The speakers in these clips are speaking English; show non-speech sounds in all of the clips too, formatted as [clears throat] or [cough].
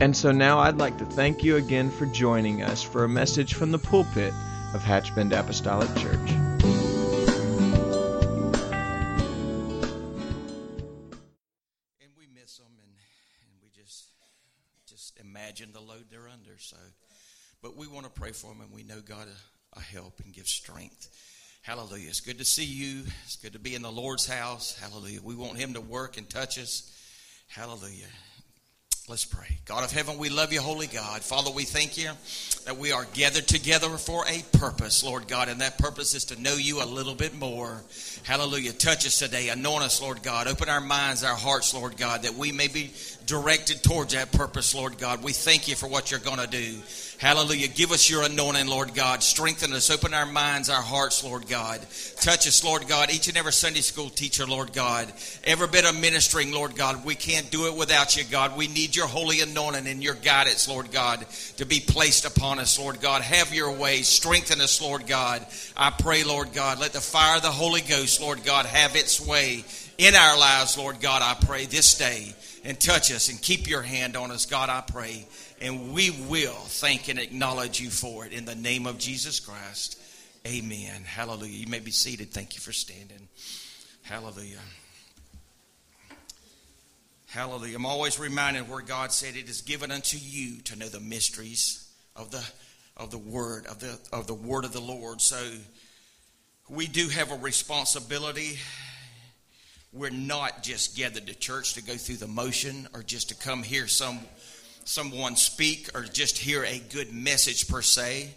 And so now I'd like to thank you again for joining us for a message from the pulpit of Hatchbend Apostolic Church. and we miss them and, and we just just imagine the load they're under so. But we want to pray for them and we know god a, a help and give strength. Hallelujah. It's good to see you. It's good to be in the lord's house. Hallelujah. We want him to work and touch us. Hallelujah Let's pray. God of heaven, we love you, holy God. Father, we thank you that we are gathered together for a purpose, Lord God, and that purpose is to know you a little bit more. Hallelujah. Touch us today. Anoint us, Lord God. Open our minds, our hearts, Lord God, that we may be directed towards that purpose, Lord God. We thank you for what you're going to do. Hallelujah. Give us your anointing, Lord God. Strengthen us. Open our minds, our hearts, Lord God. Touch us, Lord God. Each and every Sunday school teacher, Lord God. Every bit of ministering, Lord God. We can't do it without you, God. We need your holy anointing and your guidance, Lord God, to be placed upon us, Lord God. Have your way. Strengthen us, Lord God. I pray, Lord God, let the fire of the Holy Ghost, Lord God, have its way in our lives, Lord God. I pray this day and touch us and keep your hand on us, God. I pray and we will thank and acknowledge you for it in the name of Jesus Christ. Amen. Hallelujah. You may be seated. Thank you for standing. Hallelujah. Hallelujah. I'm always reminded where God said it is given unto you to know the mysteries of the of the word of the of the word of the Lord. So we do have a responsibility. We're not just gathered to church to go through the motion or just to come here some someone speak or just hear a good message per se.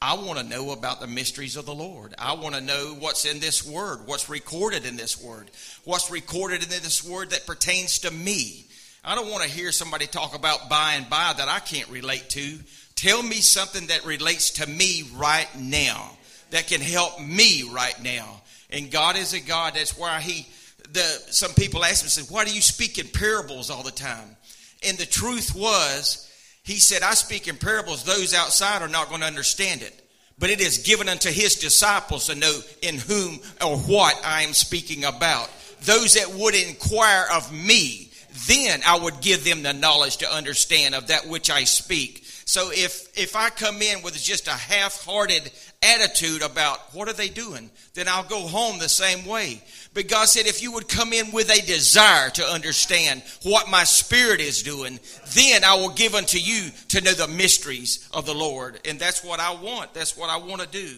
I want to know about the mysteries of the Lord. I want to know what's in this word, what's recorded in this word, what's recorded in this word that pertains to me. I don't want to hear somebody talk about by and by that I can't relate to. Tell me something that relates to me right now, that can help me right now. And God is a God. That's why He. The some people ask me, say, "Why do you speak in parables all the time?" And the truth was, he said, I speak in parables. Those outside are not going to understand it. But it is given unto his disciples to know in whom or what I am speaking about. Those that would inquire of me, then I would give them the knowledge to understand of that which I speak. So if, if I come in with just a half hearted attitude about what are they doing, then I'll go home the same way. But God said, if you would come in with a desire to understand what my spirit is doing, then I will give unto you to know the mysteries of the Lord. And that's what I want. That's what I want to do.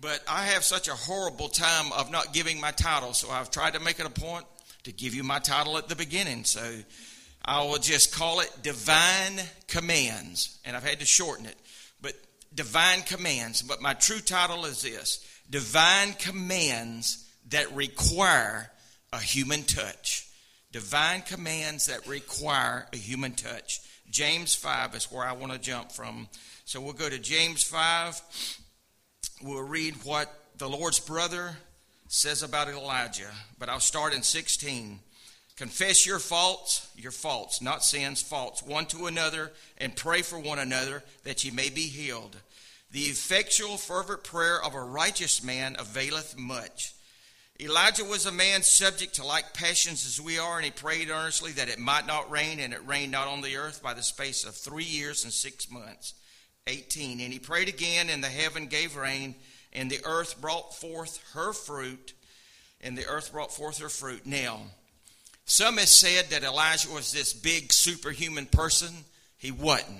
But I have such a horrible time of not giving my title, so I've tried to make it a point to give you my title at the beginning. So I will just call it Divine Commands. And I've had to shorten it. But Divine Commands. But my true title is this Divine Commands that require a human touch. Divine commands that require a human touch. James 5 is where I want to jump from. So we'll go to James 5. We'll read what the Lord's brother says about Elijah, but I'll start in 16. Confess your faults, your faults, not sins, faults, one to another, and pray for one another that ye may be healed. The effectual, fervent prayer of a righteous man availeth much. Elijah was a man subject to like passions as we are, and he prayed earnestly that it might not rain, and it rained not on the earth by the space of three years and six months. 18. And he prayed again, and the heaven gave rain, and the earth brought forth her fruit, and the earth brought forth her fruit. Now, some have said that Elijah was this big superhuman person. He wasn't.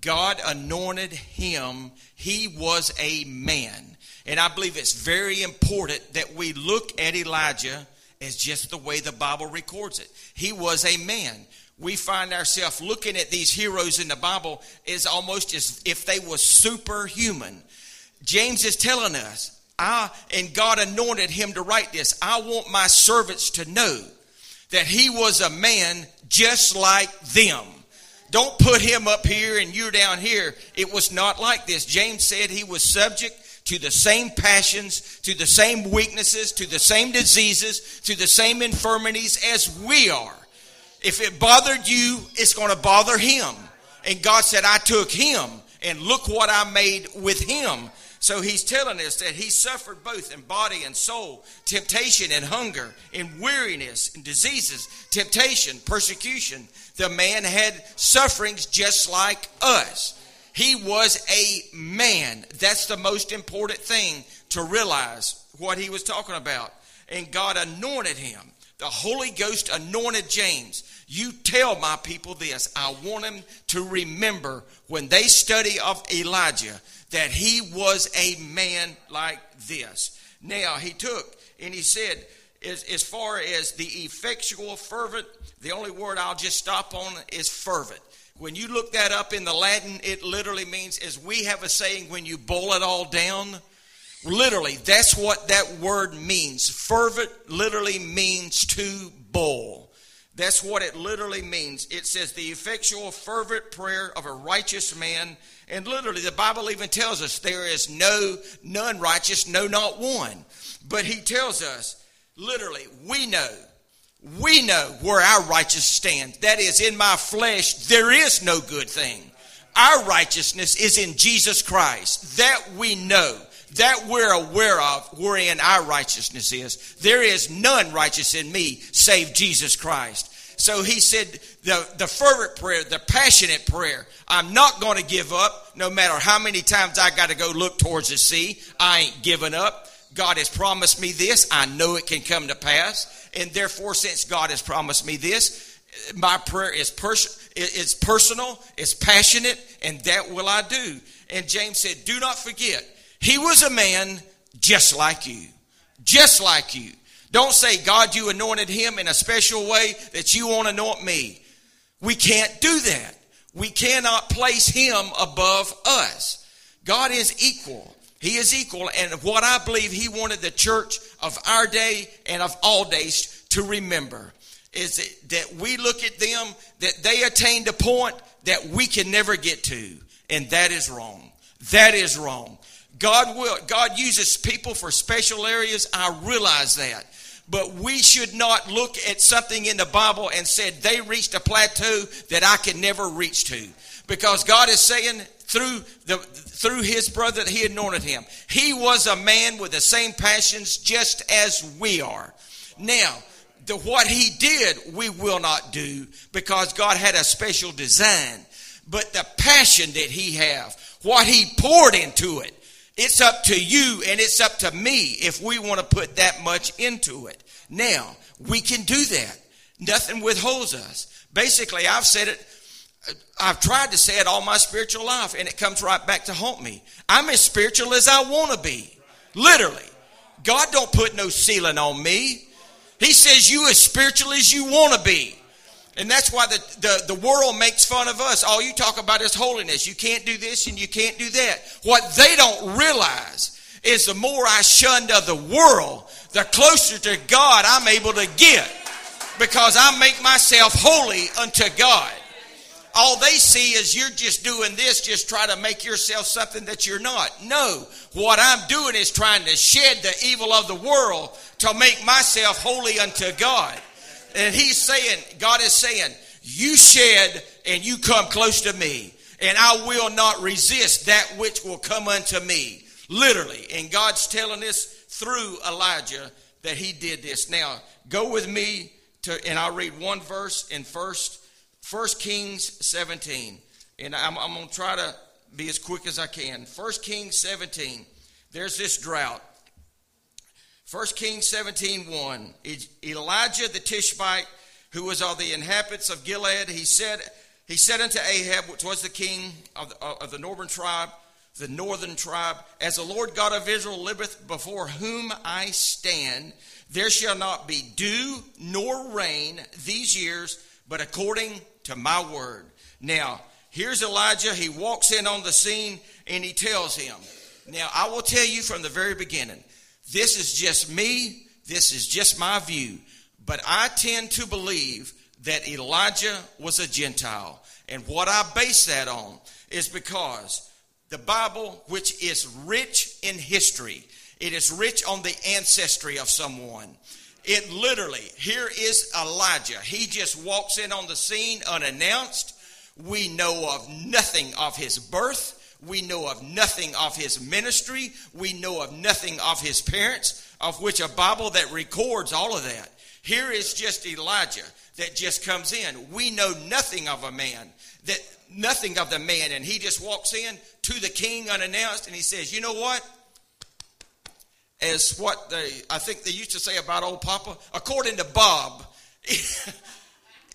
God anointed him. He was a man. And I believe it's very important that we look at Elijah as just the way the Bible records it. He was a man. We find ourselves looking at these heroes in the Bible as almost as if they were superhuman. James is telling us, I and God anointed him to write this. I want my servants to know that he was a man just like them. Don't put him up here and you're down here. It was not like this. James said he was subject to the same passions, to the same weaknesses, to the same diseases, to the same infirmities as we are. If it bothered you, it's going to bother him. And God said, I took him and look what I made with him. So he's telling us that he suffered both in body and soul, temptation and hunger, in weariness and diseases, temptation, persecution. The man had sufferings just like us. He was a man. That's the most important thing to realize what he was talking about. And God anointed him. The Holy Ghost anointed James. You tell my people this. I want them to remember when they study of Elijah that he was a man like this. Now, he took and he said, as, as far as the effectual, fervent, the only word I'll just stop on is fervent. When you look that up in the Latin, it literally means, as we have a saying, when you boil it all down, literally, that's what that word means. Fervent literally means to boil. That's what it literally means. It says the effectual, fervent prayer of a righteous man. And literally, the Bible even tells us there is no, none righteous, no, not one. But he tells us, literally, we know we know where our righteousness stands. That is, in my flesh, there is no good thing. Our righteousness is in Jesus Christ. That we know. That we're aware of wherein our righteousness is. There is none righteous in me save Jesus Christ. So he said, the, the fervent prayer, the passionate prayer, I'm not going to give up no matter how many times I got to go look towards the sea. I ain't giving up. God has promised me this. I know it can come to pass. And therefore, since God has promised me this, my prayer is, pers- is personal, it's passionate, and that will I do. And James said, Do not forget, he was a man just like you. Just like you. Don't say, God, you anointed him in a special way that you won't anoint me. We can't do that. We cannot place him above us. God is equal. He is equal. And what I believe he wanted the church of our day and of all days to remember is that we look at them, that they attained a point that we can never get to. And that is wrong. That is wrong. God will, God uses people for special areas. I realize that. But we should not look at something in the Bible and said they reached a plateau that I can never reach to. Because God is saying through the through his brother that he anointed him. He was a man with the same passions just as we are. Now, the, what he did, we will not do because God had a special design. But the passion that he have, what he poured into it, it's up to you and it's up to me if we want to put that much into it. Now, we can do that. Nothing withholds us. Basically, I've said it I've tried to say it all my spiritual life, and it comes right back to haunt me. I'm as spiritual as I want to be. Literally. God don't put no ceiling on me. He says you as spiritual as you want to be. And that's why the, the, the world makes fun of us. All you talk about is holiness. You can't do this and you can't do that. What they don't realize is the more I shunned of the world, the closer to God I'm able to get. Because I make myself holy unto God all they see is you're just doing this, just try to make yourself something that you're not. No, what I'm doing is trying to shed the evil of the world to make myself holy unto God. And he's saying, God is saying, you shed and you come close to me, and I will not resist that which will come unto me. Literally. And God's telling us through Elijah that he did this. Now, go with me to, and I'll read one verse in first first Kings 17. And I'm, I'm going to try to be as quick as I can. First Kings 17. There's this drought. 1 Kings 17 1. Elijah the Tishbite, who was of the inhabitants of Gilead, he said, he said unto Ahab, which was the king of the, of the northern tribe, the northern tribe, As the Lord God of Israel liveth, before whom I stand, there shall not be dew nor rain these years, but according to my word. Now, here's Elijah. He walks in on the scene and he tells him, Now, I will tell you from the very beginning, this is just me, this is just my view, but I tend to believe that Elijah was a Gentile. And what I base that on is because the Bible, which is rich in history, it is rich on the ancestry of someone. It literally, here is Elijah. He just walks in on the scene unannounced. We know of nothing of his birth. We know of nothing of his ministry. We know of nothing of his parents, of which a Bible that records all of that. Here is just Elijah that just comes in. We know nothing of a man, that nothing of the man, and he just walks in to the king unannounced and he says, You know what? As what they, I think they used to say about old Papa, according to Bob, [laughs] it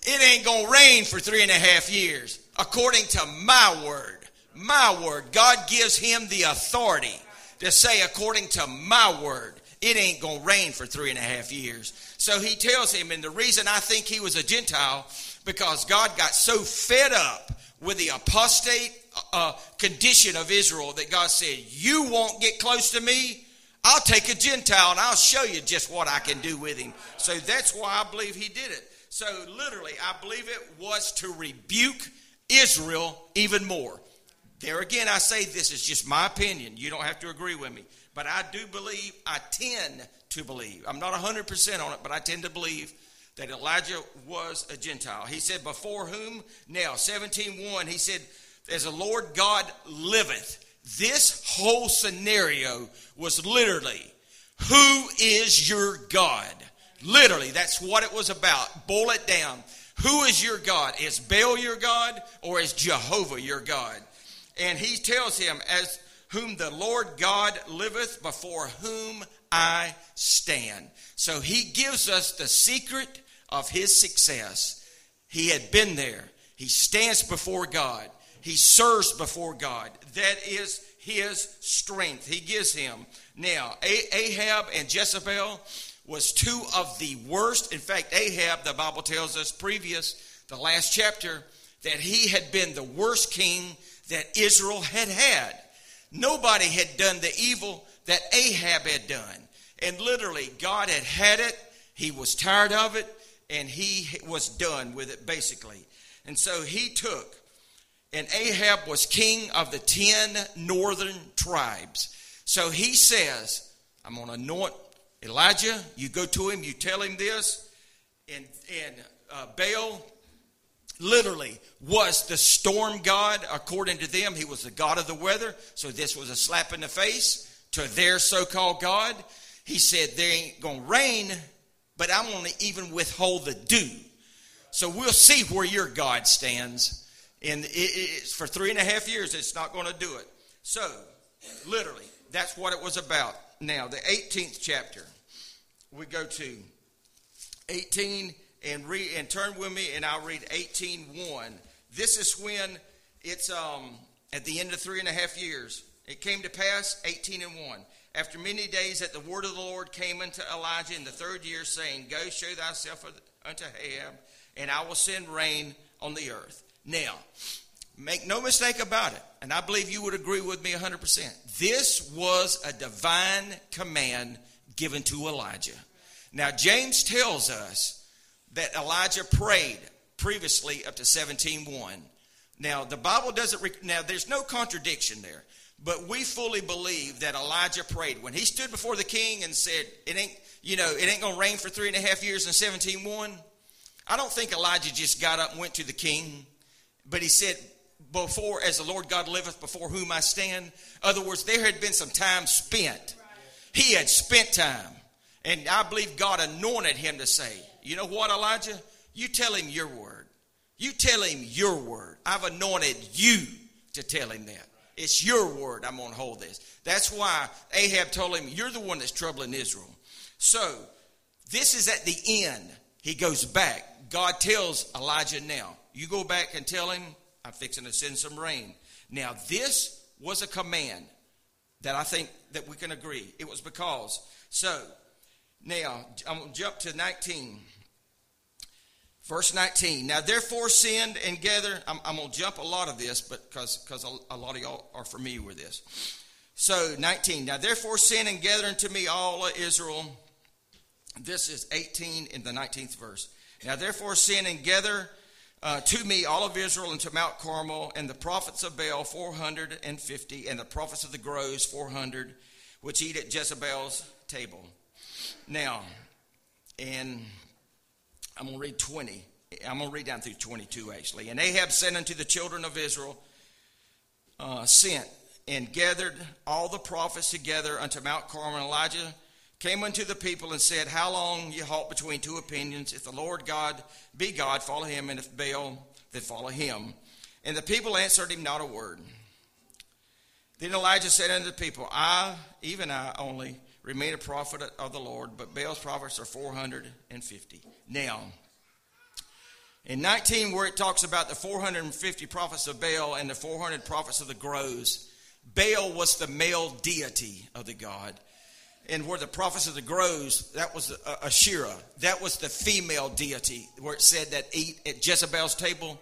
ain't to rain for three and a half years, according to my word. My word. God gives him the authority to say, according to my word, it ain't going to rain for three and a half years. So he tells him, and the reason I think he was a Gentile, because God got so fed up with the apostate uh, condition of Israel that God said, You won't get close to me. I'll take a Gentile and I'll show you just what I can do with him. So that's why I believe he did it. So literally, I believe it was to rebuke Israel even more. There again, I say this is just my opinion. You don't have to agree with me. But I do believe, I tend to believe, I'm not 100% on it, but I tend to believe that Elijah was a Gentile. He said, Before whom? Now, 17.1, he said, As the Lord God liveth. This whole scenario was literally, Who is your God? Literally, that's what it was about. Boil it down. Who is your God? Is Baal your God or is Jehovah your God? And he tells him, As whom the Lord God liveth, before whom I stand. So he gives us the secret of his success. He had been there. He stands before God. He serves before God. That is his strength. He gives him. Now, Ahab and Jezebel was two of the worst. In fact, Ahab, the Bible tells us previous, the last chapter, that he had been the worst king that Israel had had. Nobody had done the evil that Ahab had done. And literally, God had had it. He was tired of it. And he was done with it, basically. And so he took, and Ahab was king of the ten northern tribes. So he says, I'm going to anoint Elijah. You go to him, you tell him this. And, and uh, Baal literally was the storm god. According to them he was the god of the weather. So this was a slap in the face to their so-called god. He said there ain't gonna rain but i'm gonna even withhold the dew. So we'll see where your god stands. And it, for three and a half years it's not gonna do it. So literally that's what it was about. Now the 18th chapter. We go to 18 and read and turn with me and I'll read 18.1. This is when it's um, at the end of three and a half years. It came to pass 18 and 1. After many days that the word of the Lord came unto Elijah in the third year, saying, Go show thyself unto Ahab, and I will send rain on the earth. Now, make no mistake about it, and I believe you would agree with me 100%. This was a divine command given to Elijah. Now, James tells us that Elijah prayed previously up to 17:1. Now, the Bible doesn't now there's no contradiction there, but we fully believe that Elijah prayed when he stood before the king and said, "It ain't, you know, it ain't to rain for three and a half years in 17:1." I don't think Elijah just got up and went to the king, but he said, "Before as the Lord God liveth, before whom I stand." In other words, there had been some time spent. He had spent time, and I believe God anointed him to say, you know what, Elijah? You tell him your word. You tell him your word. I've anointed you to tell him that. It's your word I'm going to hold this. That's why Ahab told him, You're the one that's troubling Israel. So, this is at the end. He goes back. God tells Elijah now, You go back and tell him, I'm fixing to send some rain. Now, this was a command that I think that we can agree. It was because. So, now, I'm going to jump to 19. Verse 19. Now, therefore, send and gather. I'm, I'm going to jump a lot of this, but because a, a lot of y'all are familiar with this. So, 19. Now, therefore, send and gather unto me all of Israel this is 18 in the 19th verse. Now, therefore, sin and gather uh, to me all of Israel into Mount Carmel, and the prophets of Baal 450, and the prophets of the groves 400, which eat at Jezebel's table. Now, and I'm going to read 20. I'm going to read down through 22 actually. And Ahab sent unto the children of Israel, uh, sent and gathered all the prophets together unto Mount Carmel. Elijah came unto the people and said, How long ye halt between two opinions? If the Lord God be God, follow him, and if Baal, then follow him. And the people answered him not a word. Then Elijah said unto the people, I, even I only, remain a prophet of the Lord, but Baal's prophets are 450. Now, in 19, where it talks about the 450 prophets of Baal and the 400 prophets of the groves, Baal was the male deity of the god and where the prophets of the groves, that was uh, Asherah. That was the female deity, where it said that eat at Jezebel's table.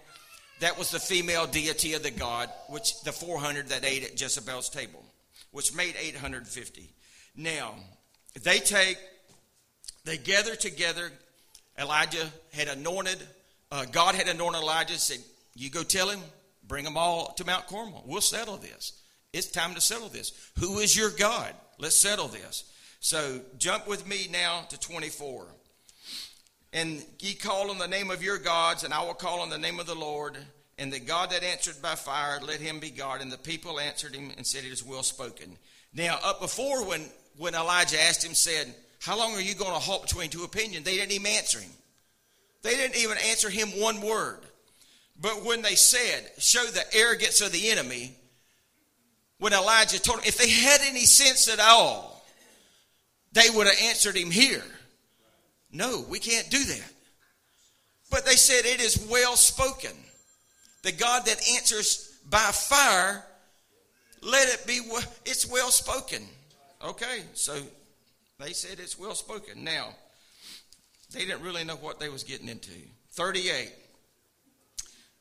That was the female deity of the god, which the 400 that ate at Jezebel's table, which made 850. Now, they take, they gather together. Elijah had anointed, uh, God had anointed Elijah, said, You go tell him, bring them all to Mount Carmel. We'll settle this. It's time to settle this. Who is your God? Let's settle this. So jump with me now to 24. And ye call on the name of your gods, and I will call on the name of the Lord. And the God that answered by fire, let him be God. And the people answered him and said, It is well spoken. Now, up before when, when Elijah asked him, said, How long are you going to halt between two opinions? They didn't even answer him. They didn't even answer him one word. But when they said, Show the arrogance of the enemy, when Elijah told them, if they had any sense at all, they would have answered him here. No, we can't do that. But they said, It is well spoken. The God that answers by fire, let it be, it's well spoken. Okay, so they said it's well spoken. Now, they didn't really know what they was getting into. 38.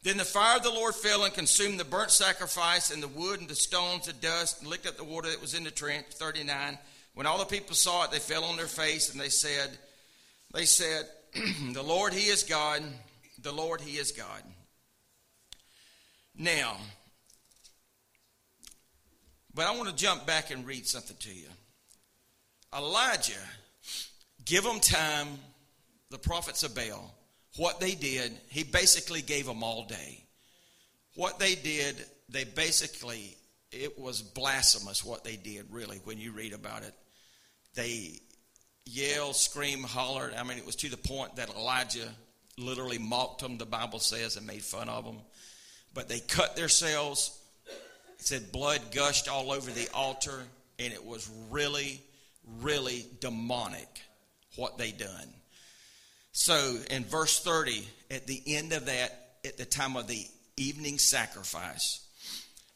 Then the fire of the Lord fell and consumed the burnt sacrifice and the wood and the stones, the dust, and licked up the water that was in the trench. 39. When all the people saw it, they fell on their face and they said, they said, [clears throat] the Lord, He is God. The Lord, He is God. Now, but I want to jump back and read something to you. Elijah, give them time, the prophets of Baal, what they did, he basically gave them all day. What they did, they basically it was blasphemous what they did, really, when you read about it. They yelled, screamed, hollered. I mean, it was to the point that Elijah literally mocked them, the Bible says, and made fun of them. But they cut themselves. It said blood gushed all over the altar, and it was really, really demonic what they done. So in verse 30, at the end of that, at the time of the evening sacrifice,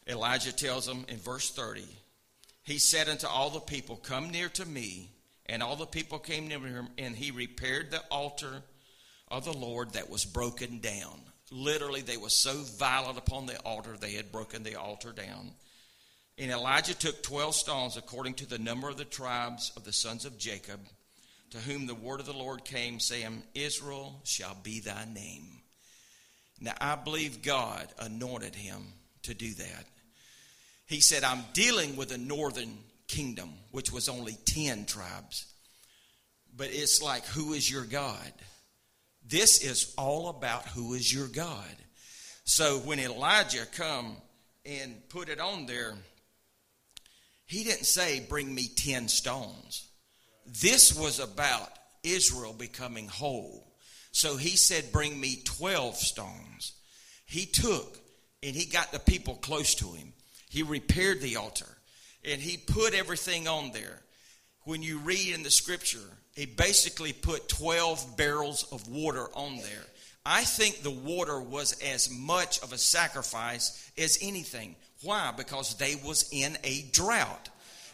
Elijah tells them in verse 30, he said unto all the people, Come near to me. And all the people came near him, and he repaired the altar of the Lord that was broken down. Literally, they were so violent upon the altar, they had broken the altar down. And Elijah took 12 stones according to the number of the tribes of the sons of Jacob, to whom the word of the Lord came, saying, Israel shall be thy name. Now, I believe God anointed him to do that. He said, I'm dealing with a northern kingdom, which was only 10 tribes. But it's like, who is your God? This is all about who is your God. So when Elijah come and put it on there, he didn't say, bring me 10 stones. This was about Israel becoming whole. So he said, bring me 12 stones. He took and he got the people close to him. He repaired the altar and he put everything on there. When you read in the scripture, he basically put 12 barrels of water on there. I think the water was as much of a sacrifice as anything. Why? Because they was in a drought.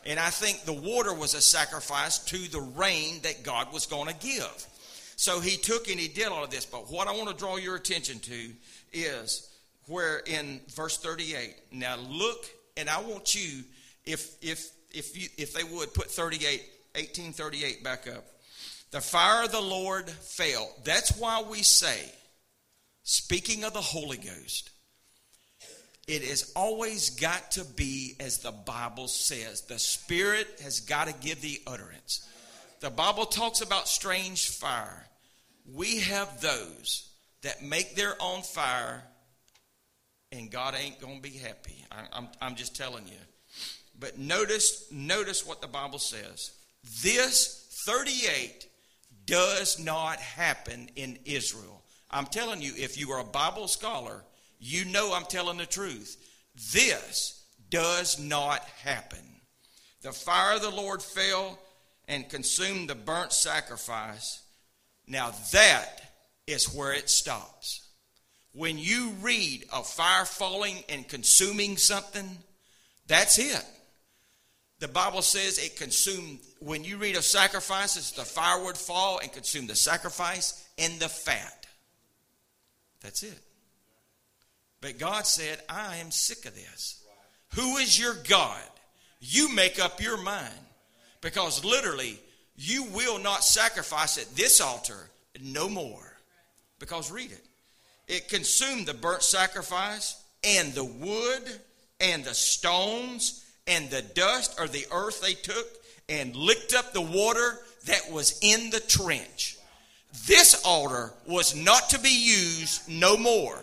And I think the water was a sacrifice to the rain that God was going to give. So he took and he did all of this. But what I want to draw your attention to is where in verse 38 now look and i want you if if if you if they would put 38 1838 back up The fire of the Lord fell. That's why we say, speaking of the Holy Ghost, it has always got to be as the Bible says. The Spirit has got to give the utterance. The Bible talks about strange fire. We have those that make their own fire, and God ain't going to be happy. I, I'm just telling you. But notice, notice what the Bible says. This 38 does not happen in Israel. I'm telling you, if you are a Bible scholar, you know I'm telling the truth. This does not happen. The fire of the Lord fell and consumed the burnt sacrifice. Now that is where it stops. When you read a fire falling and consuming something, that's it. The Bible says it consumed, when you read of sacrifices, the fire would fall and consume the sacrifice and the fat. That's it. But God said, I am sick of this. Who is your God? You make up your mind. Because literally, you will not sacrifice at this altar no more. Because read it. It consumed the burnt sacrifice and the wood and the stones and the dust or the earth they took and licked up the water that was in the trench. This altar was not to be used no more.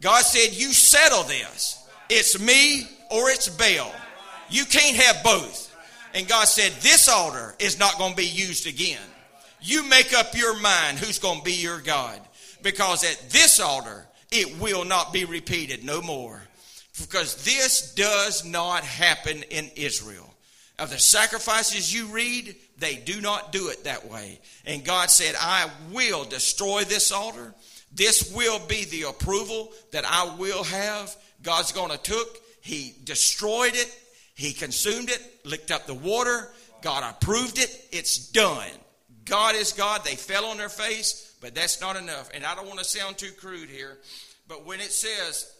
God said, You settle this. It's me or it's Baal. You can't have both. And God said, This altar is not going to be used again. You make up your mind who's going to be your God. Because at this altar, it will not be repeated no more. Because this does not happen in Israel. Of the sacrifices you read, they do not do it that way. And God said, I will destroy this altar this will be the approval that I will have. God's going to took. He destroyed it. He consumed it, licked up the water. God approved it. It's done. God is God. They fell on their face, but that's not enough. And I don't want to sound too crude here, but when it says,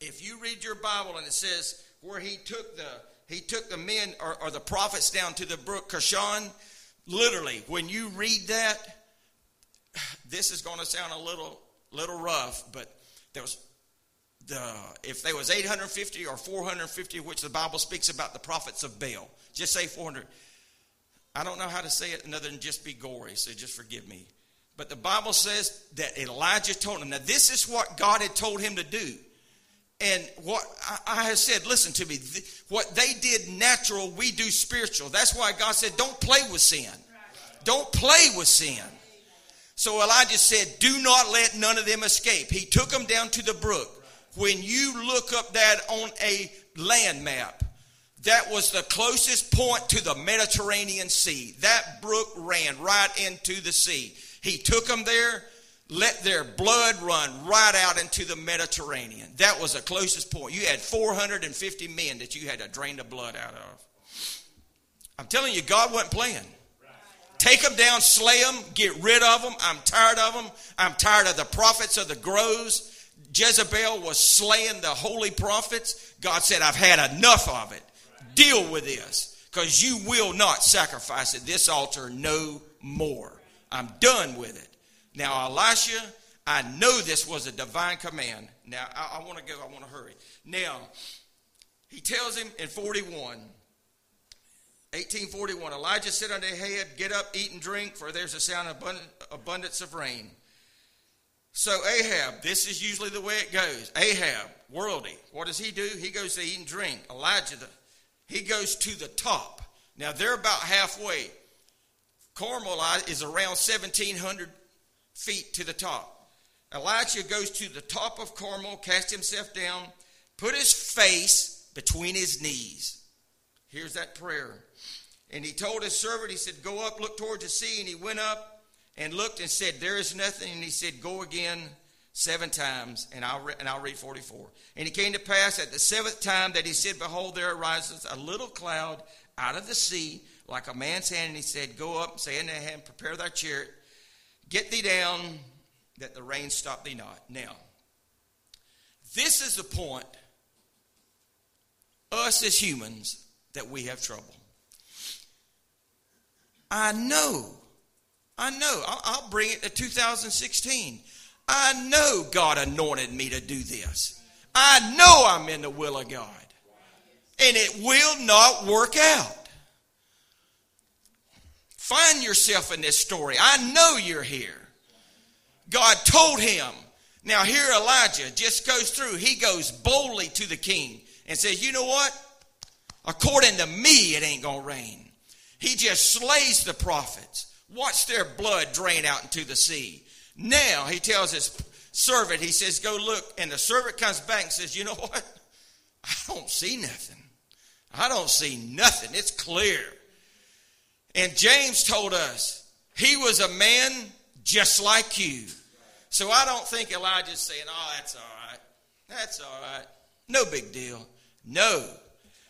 if you read your Bible and it says where he took the he took the men or, or the prophets down to the brook Kishon, literally, when you read that, this is going to sound a little little rough, but there was the if there was 850 or 450, which the Bible speaks about the prophets of Baal. Just say 400. I don't know how to say it other than just be gory, so just forgive me. But the Bible says that Elijah told him. Now, this is what God had told him to do. And what I, have said, listen to me, what they did natural, we do spiritual. That's why God said, don't play with sin. Don't play with sin. So Elijah said, Do not let none of them escape. He took them down to the brook. When you look up that on a land map, that was the closest point to the Mediterranean Sea. That brook ran right into the sea. He took them there, let their blood run right out into the Mediterranean. That was the closest point. You had 450 men that you had to drain the blood out of. I'm telling you, God wasn't playing. Take them down, slay them, get rid of them. I'm tired of them. I'm tired of the prophets of the groves. Jezebel was slaying the holy prophets. God said, I've had enough of it. Deal with this because you will not sacrifice at this altar no more. I'm done with it. Now, Elisha, I know this was a divine command. Now, I, I want to go, I want to hurry. Now, he tells him in 41, 1841 Elijah said unto Ahab, Get up, eat and drink, for there's a sound of abundance of rain. So Ahab, this is usually the way it goes. Ahab, worldly, what does he do? He goes to eat and drink. Elijah, he goes to the top. Now they're about halfway. Carmel is around 1,700 feet to the top. Elijah goes to the top of Carmel, cast himself down, put his face between his knees. Here's that prayer. And he told his servant, he said, Go up, look towards the sea. And he went up and looked and said, There is nothing. And he said, Go again seven times. And I'll, re- and I'll read 44. And it came to pass at the seventh time that he said, Behold, there arises a little cloud out of the sea like a man's hand. And he said, Go up say unto him, Prepare thy chariot, get thee down, that the rain stop thee not. Now, this is the point, us as humans, that we have trouble. I know I know. I'll, I'll bring it to 2016. I know God anointed me to do this. I know I'm in the will of God. And it will not work out. Find yourself in this story. I know you're here. God told him. Now, here Elijah just goes through. He goes boldly to the king and says, You know what? According to me, it ain't going to rain. He just slays the prophets. Watch their blood drain out into the sea. Now, he tells his servant, he says, Go look. And the servant comes back and says, You know what? I don't see nothing. I don't see nothing. It's clear. And James told us he was a man just like you. So I don't think Elijah's saying, Oh, that's all right. That's all right. No big deal. No.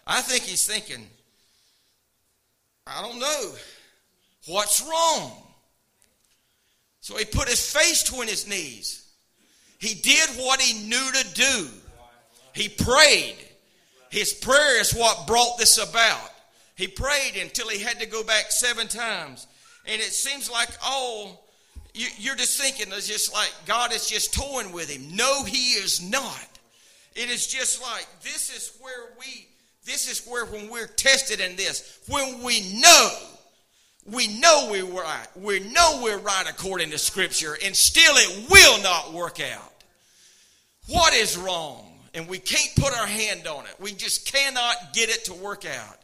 I think he's thinking, I don't know. What's wrong? So he put his face between his knees. He did what he knew to do. He prayed. His prayer is what brought this about. He prayed until he had to go back seven times. And it seems like, oh, you, are just thinking it's just like God is just toying with him. No, he is not. It is just like this is where we, this is where when we're tested in this, when we know we know we're right. We know we're right according to Scripture, and still it will not work out. What is wrong? And we can't put our hand on it. We just cannot get it to work out.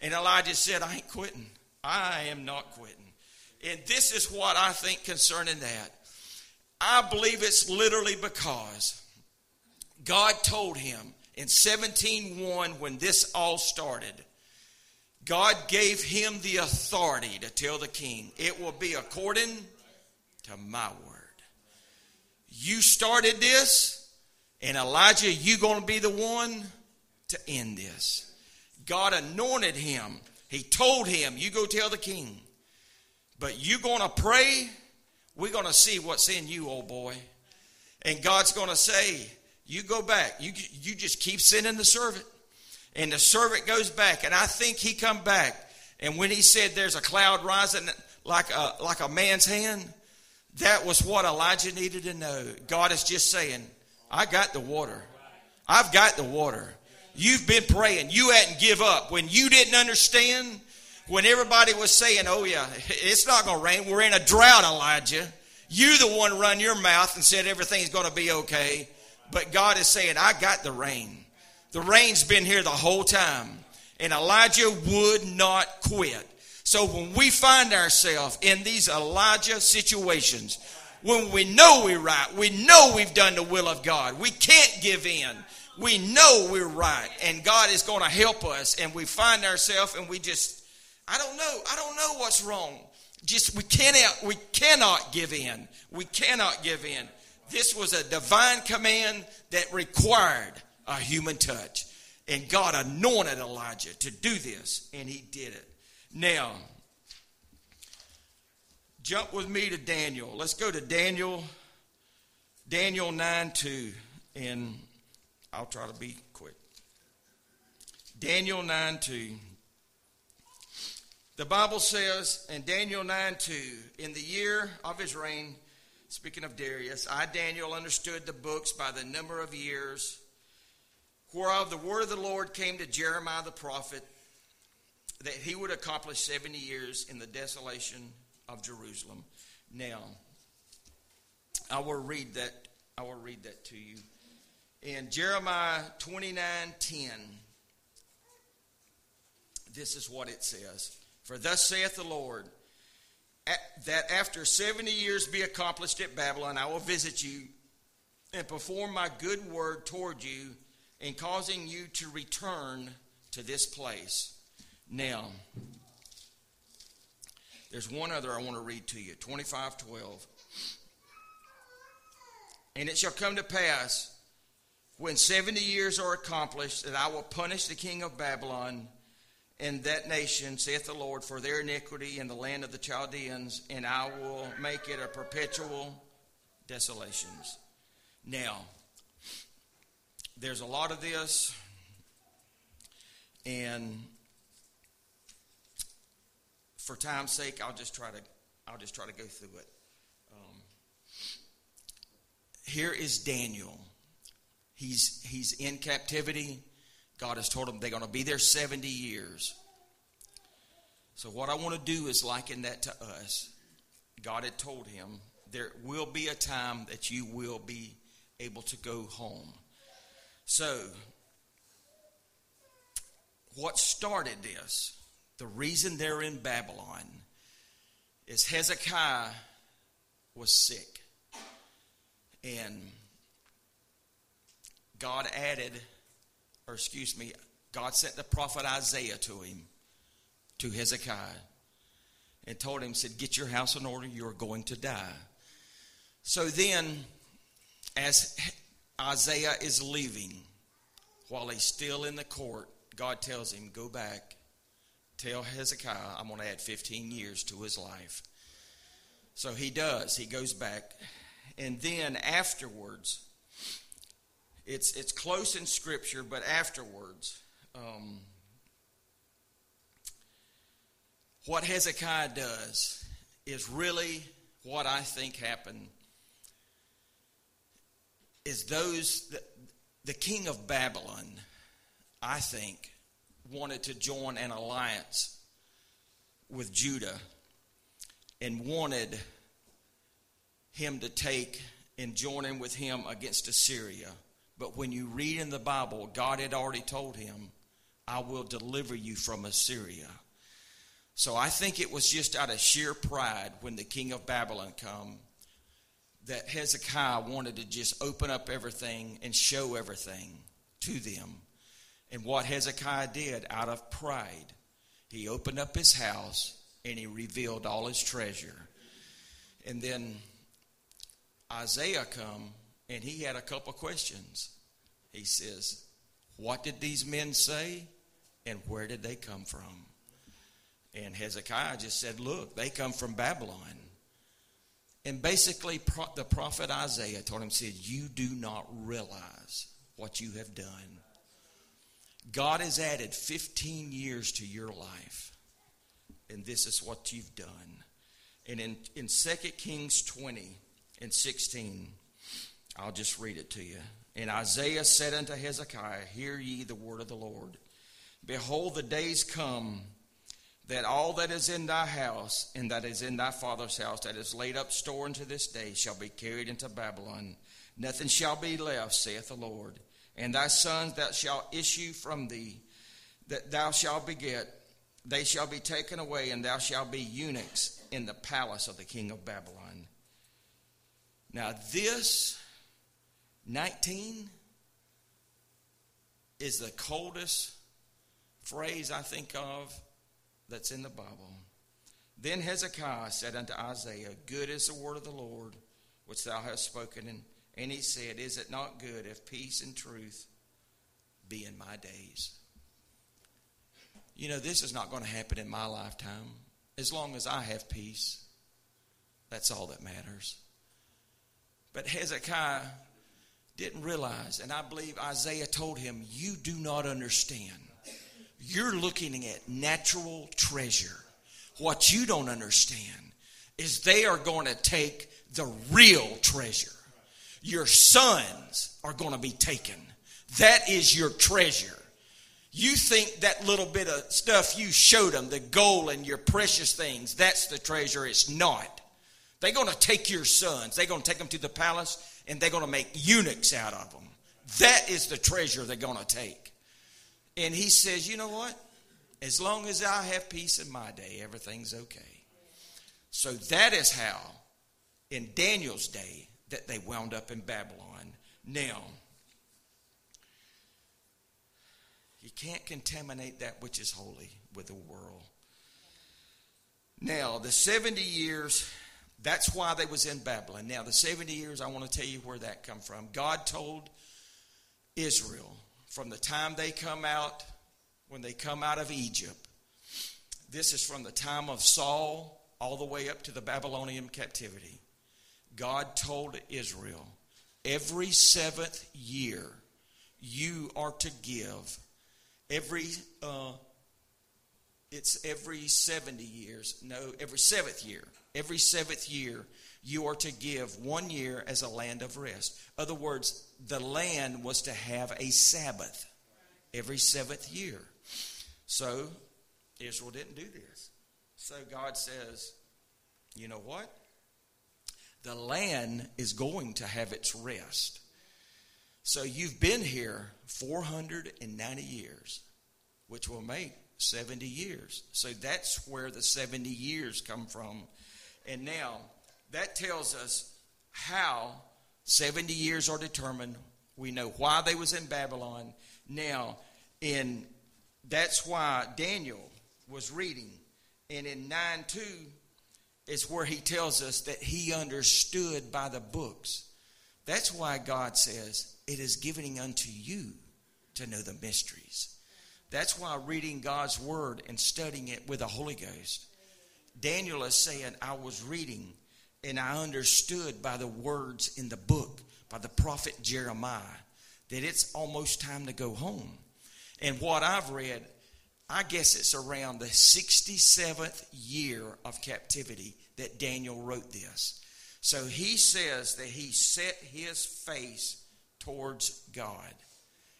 And Elijah said, I ain't quitting. I am not quitting. And this is what I think concerning that. I believe it's literally because God told him in 17:1 when this all started God gave him the authority to tell the king, it will be according to my word. You started this, and Elijah, you're going to be the one to end this. God anointed him. He told him, You go tell the king. But you're going to pray. We're going to see what's in you, old boy. And God's going to say, You go back. You, you just keep sending the servant. And the servant goes back, and I think he come back. And when he said there's a cloud rising like a, like a man's hand, that was what Elijah needed to know. God is just saying, I got the water. I've got the water. You've been praying. You hadn't give up. When you didn't understand, when everybody was saying, oh yeah, it's not going to rain. We're in a drought, Elijah. You the one run your mouth and said everything's going to be okay. But God is saying, I got the rain. The rain's been here the whole time. And Elijah would not quit. So when we find ourselves in these Elijah situations, when we know we're right, we know we've done the will of God, we can't give in. We know we're right, and God is going to help us. And we find ourselves, and we just, I don't know, I don't know what's wrong. Just we cannot, we cannot give in. We cannot give in. This was a divine command that required a human touch. And God anointed Elijah to do this, and he did it. Now, jump with me to Daniel. Let's go to Daniel, Daniel 9 2, and I'll try to be quick. Daniel 9 2. The Bible says in Daniel 9 2, in the year of his reign, speaking of Darius, I, Daniel, understood the books by the number of years whereof the word of the Lord came to Jeremiah the prophet that he would accomplish 70 years in the desolation of Jerusalem. Now, I will read that I will read that to you. In Jeremiah 29:10 this is what it says. For thus saith the Lord, that after 70 years be accomplished at Babylon, I will visit you and perform my good word toward you in causing you to return to this place. Now, there's one other I want to read to you 2512. And it shall come to pass when 70 years are accomplished that I will punish the king of Babylon and that nation, saith the Lord, for their iniquity in the land of the Chaldeans, and I will make it a perpetual desolations. Now, there's a lot of this, and for time's sake, I'll just try to I'll just try to go through it. Um, here is Daniel. He's, he's in captivity. God has told him they're going to be there 70 years. So, what I want to do is liken that to us. God had told him, There will be a time that you will be able to go home. So, what started this, the reason they're in Babylon, is Hezekiah was sick. And God added, or excuse me, God sent the prophet Isaiah to him, to Hezekiah, and told him, said, Get your house in order, you're going to die. So then, as Isaiah is leaving, while he's still in the court, God tells him, Go back, tell Hezekiah, I'm going to add 15 years to his life. So he does. He goes back. And then afterwards, it's, it's close in Scripture, but afterwards, um, what Hezekiah does is really what I think happened is those the, the king of Babylon I think wanted to join an alliance with Judah and wanted him to take and join in with him against Assyria but when you read in the Bible, God had already told him, I will deliver you from Assyria. So I think it was just out of sheer pride when the king of Babylon come that Hezekiah wanted to just open up everything and show everything to them. And what Hezekiah did out of pride, he opened up his house and he revealed all his treasure. And then Isaiah come and he had a couple questions. He says, What did these men say? And where did they come from? And Hezekiah just said, Look, they come from Babylon. And basically, the prophet Isaiah told him, said, You do not realize what you have done. God has added 15 years to your life, and this is what you've done. And in, in 2 Kings 20 and 16, I'll just read it to you. And Isaiah said unto Hezekiah, Hear ye the word of the Lord. Behold, the days come that all that is in thy house and that is in thy father's house that is laid up store unto this day shall be carried into Babylon. Nothing shall be left, saith the Lord. And thy sons that shall issue from thee, that thou shalt beget, they shall be taken away, and thou shalt be eunuchs in the palace of the king of Babylon. Now, this 19 is the coldest phrase I think of that's in the Bible. Then Hezekiah said unto Isaiah, Good is the word of the Lord which thou hast spoken. And, he said, Is it not good if peace and truth be in my days? You know, this is not going to happen in my lifetime. As long as I have peace, that's all that matters. But Hezekiah didn't realize, and I believe Isaiah told him, You do not understand. You're looking at natural treasure. What you don't understand is they are going to take the real treasure. Your sons are going to be taken. That is your treasure. You think that little bit of stuff you showed them, the gold and your precious things, that's the treasure. It's not. They're going to take your sons. They're going to take them to the palace and they're going to make eunuchs out of them. That is the treasure they're going to take. And he says, You know what? As long as I have peace in my day, everything's okay. So that is how, in Daniel's day, that they wound up in Babylon. Now, you can't contaminate that which is holy with the world. Now, the 70 years that's why they was in Babylon. Now, the 70 years, I want to tell you where that come from. God told Israel from the time they come out, when they come out of Egypt, this is from the time of Saul all the way up to the Babylonian captivity. God told Israel, every seventh year, you are to give every uh, it's every 70 years. No, every seventh year. Every seventh year, you are to give one year as a land of rest. Other words, the land was to have a Sabbath every seventh year. So Israel didn't do this. So God says, you know what? The land is going to have its rest. So you've been here 490 years, which will make 70 years. So that's where the 70 years come from. And now that tells us how 70 years are determined. We know why they was in Babylon. Now, in that's why Daniel was reading. And in 9 2 is where he tells us that he understood by the books. That's why God says, It is given unto you to know the mysteries. That's why reading God's word and studying it with the Holy Ghost. Daniel is saying, I was reading and I understood by the words in the book, by the prophet Jeremiah, that it's almost time to go home. And what I've read, I guess it's around the 67th year of captivity that Daniel wrote this. So he says that he set his face towards God.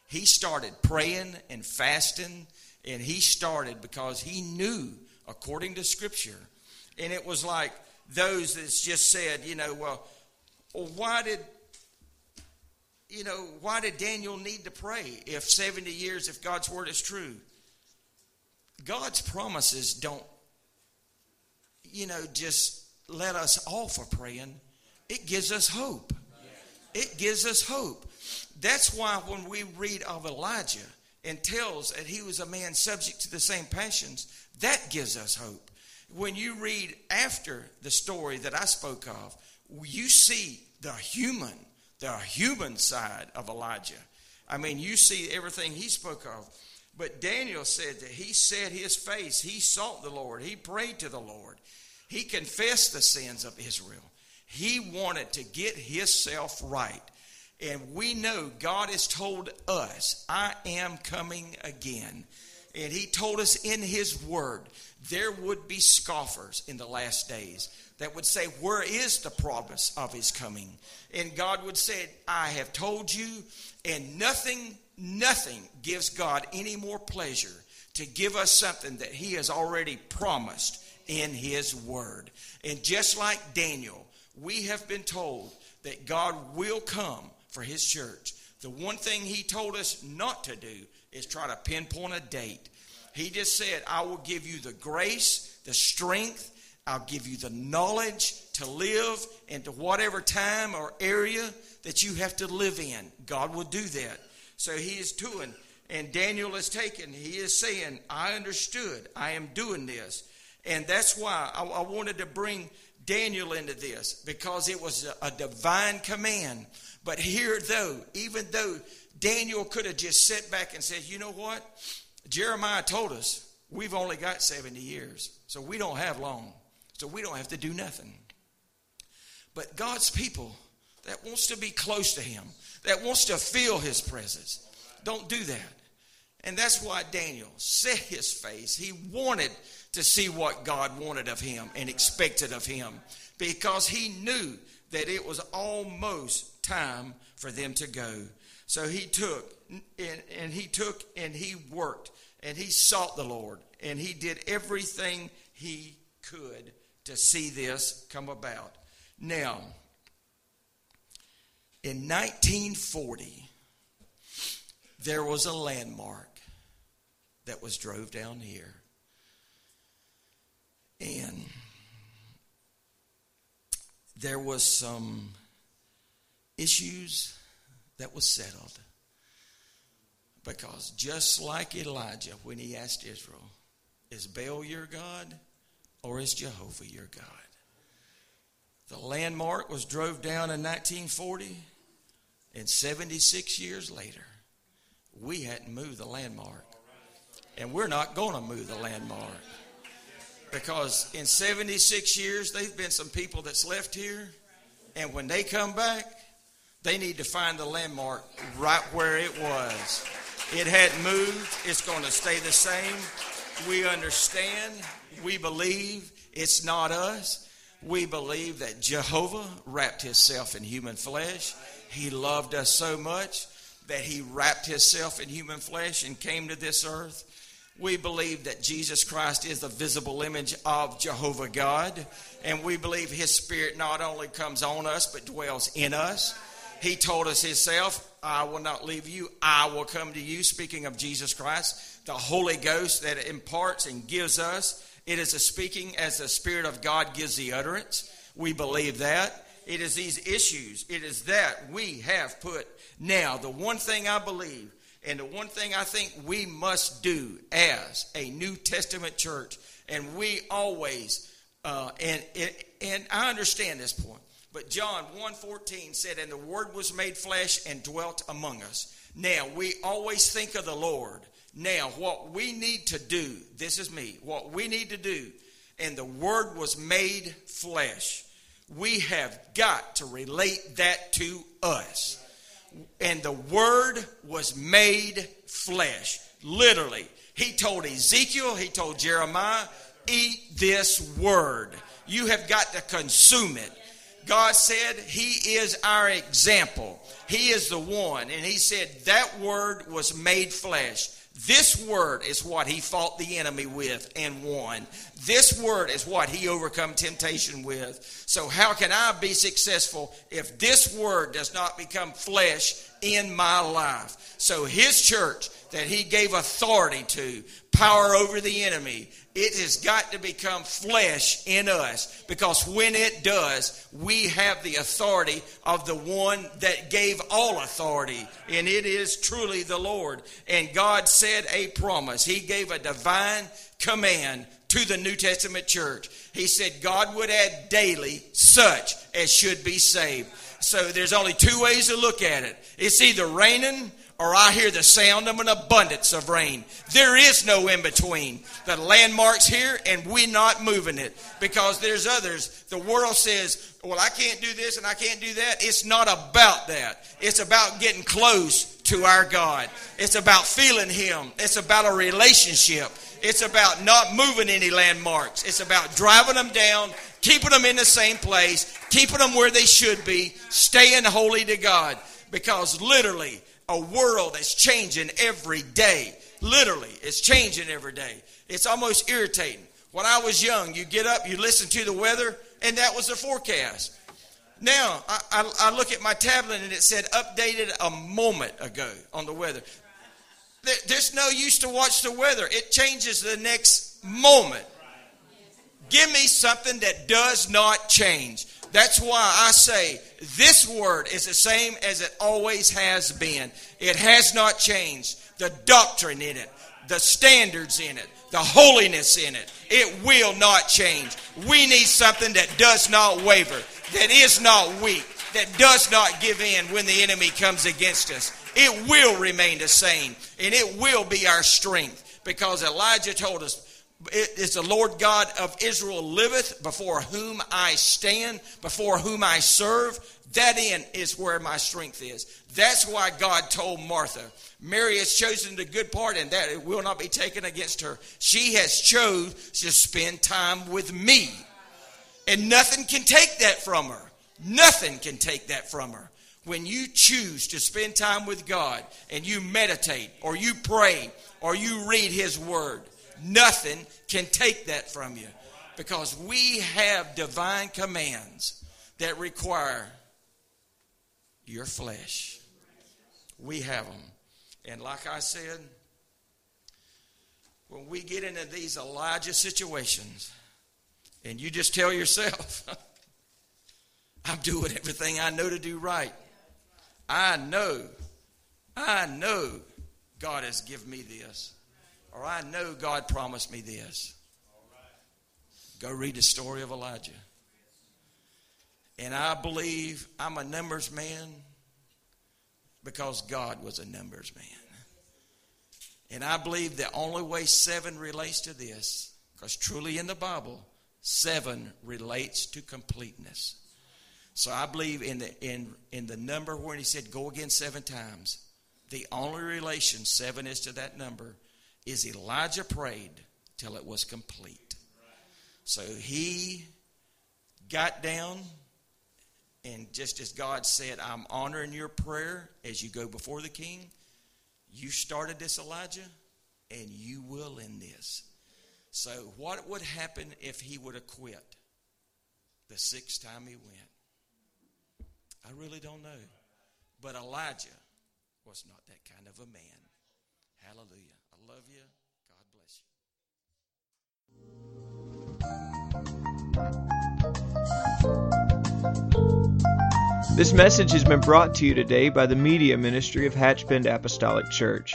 He started praying and fasting, and he started because he knew, according to Scripture, and it was like those that just said, you know, well, why did you know, why did Daniel need to pray if 70 years, if God's word is true? God's promises don't, you know, just let us off of praying. It gives us hope. It gives us hope. That's why when we read of Elijah and tells that he was a man subject to the same passions, that gives us hope. When you read after the story that I spoke of, you see the human, the human side of Elijah. I mean, you see everything he spoke of. But Daniel said that he set his face, he sought the Lord, he prayed to the Lord, he confessed the sins of Israel. He wanted to get himself right. And we know God has told us, I am coming again. And He told us in His Word, there would be scoffers in the last days that would say, Where is the promise of His coming? And God would say, I have told you, and nothing, nothing gives God any more pleasure to give us something that He has already promised in His Word. And just like Daniel, we have been told that God will come for his church. The one thing he told us not to do is try to pinpoint a date. He just said, I will give you the grace, the strength, I'll give you the knowledge to live into whatever time or area that you have to live in. God will do that. So he is doing, and Daniel is taken. He is saying, I understood. I am doing this. And that's why I, I wanted to bring Daniel into this because it was a, divine command. But here, though, even though Daniel could have just sat back and said, you know what? Jeremiah told us we've only got 70 years, so we don't have long, so we don't have to do nothing. But God's people that wants to be close to Him, that wants to feel His presence, don't do that. And that's why Daniel set his face. He wanted to see what God wanted of him and expected of him because he knew that it was almost time for them to go. So he took and, and he took and he worked and he sought the Lord and he did everything he could to see this come about. Now, in 1940, there was a landmark that was drove down here. And there was some issues that was settled. Because just like Elijah when he asked Israel, is Baal your God or is Jehovah your God? The landmark was drove down in 1940, and 76 years later, we hadn't moved the landmark. And we're not going to move the landmark. Because in 76 years, they've been some people that's left here, and when they come back, they need to find the landmark right where it was. It hadn't moved, it's going to stay the same. We understand. We believe it's not us. We believe that Jehovah wrapped himself in human flesh. He loved us so much that he wrapped himself in human flesh and came to this earth. We believe that Jesus Christ is the visible image of Jehovah God. And we believe his spirit not only comes on us, but dwells in us. He told us himself, I will not leave you, I will come to you. Speaking of Jesus Christ, the Holy Ghost that imparts and gives us, it is a speaking as the Spirit of God gives the utterance. We believe that. It is these issues, it is that we have put. Now, the one thing I believe, and the one thing I think we must do as a New Testament church, and we always, uh, and, and I understand this point but John 1:14 said, "And the word was made flesh and dwelt among us." Now, we always think of the Lord. Now, what we need to do, this is me, what we need to do, and the word was made flesh. We have got to relate that to us. And the word was made flesh. Literally. He told Ezekiel, he told Jeremiah, eat this word. You have got to consume it. God said He is our example. He is the one. And He said that word was made flesh. This word is what he fought the enemy with and won. This word is what he overcome temptation with. So how can I be successful if this word does not become flesh in my life? So his church that he gave authority to, power over the enemy, it has got to become flesh in us because when it does, we have the authority of the one that gave all authority, and it is truly the Lord. And God said a promise, He gave a divine command to the New Testament church. He said God would add daily such as should be saved. So there's only two ways to look at it it's either raining or I hear the sound of an abundance of rain. There is no in between. The landmark's here and we're not moving it because there's others. The world says, well, I can't do this and I can't do that. It's not about that. It's about getting close to our God. It's about feeling Him. It's about a relationship. It's about not moving any landmarks. It's about driving them down, keeping them in the same place, keeping them where they should be, staying holy to God. Because literally, a world that's changing every day. Literally, it's changing every day. It's almost irritating. When I was young, you get up, you listen to the weather, and that was the forecast. Now, I, I, I look at my tablet and it said updated a moment ago on the weather. There, there's no use to watch the weather, it changes the next moment. Give me something that does not change. That's why I say this word is the same as it always has been. It has not changed. The doctrine in it, the standards in it, the holiness in it, it will not change. We need something that does not waver, that is not weak, that does not give in when the enemy comes against us. It will remain the same, and it will be our strength because Elijah told us it is the Lord God of Israel liveth, before whom I stand, before whom I serve. That in is where my strength is. That's why God told Martha, Mary has chosen the good part, and that it will not be taken against her. She has chose to spend time with me. And nothing can take that from her. Nothing can take that from her. When you choose to spend time with God and you meditate or you pray or you read His Word, Nothing can take that from you because we have divine commands that require your flesh. We have them. And like I said, when we get into these Elijah situations, and you just tell yourself, [laughs] I'm doing everything I know to do right. I know, I know God has given me this or I know God promised me this. Go read the story of Elijah. And I believe I'm a numbers man because God was a numbers man. And I believe the only way seven relates to this, because truly in the Bible, seven relates to completeness. So I believe in the in in the number when he said go again seven times, the only relation seven is to that number is Elijah prayed till it was complete. So he got down, and just as God said, I'm honoring your prayer as you go before the king. You started this, Elijah, and you will end this. So, what would happen if he would have quit the sixth time he went? I really don't know. But Elijah was not that kind of a man. Hallelujah. Love you. God bless you. This message has been brought to you today by the Media Ministry of Hatchbend Apostolic Church.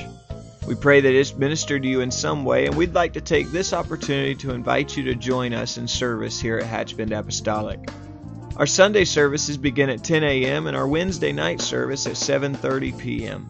We pray that it's ministered to you in some way, and we'd like to take this opportunity to invite you to join us in service here at Hatchbend Apostolic. Our Sunday services begin at 10 a.m. and our Wednesday night service at 7:30 p.m.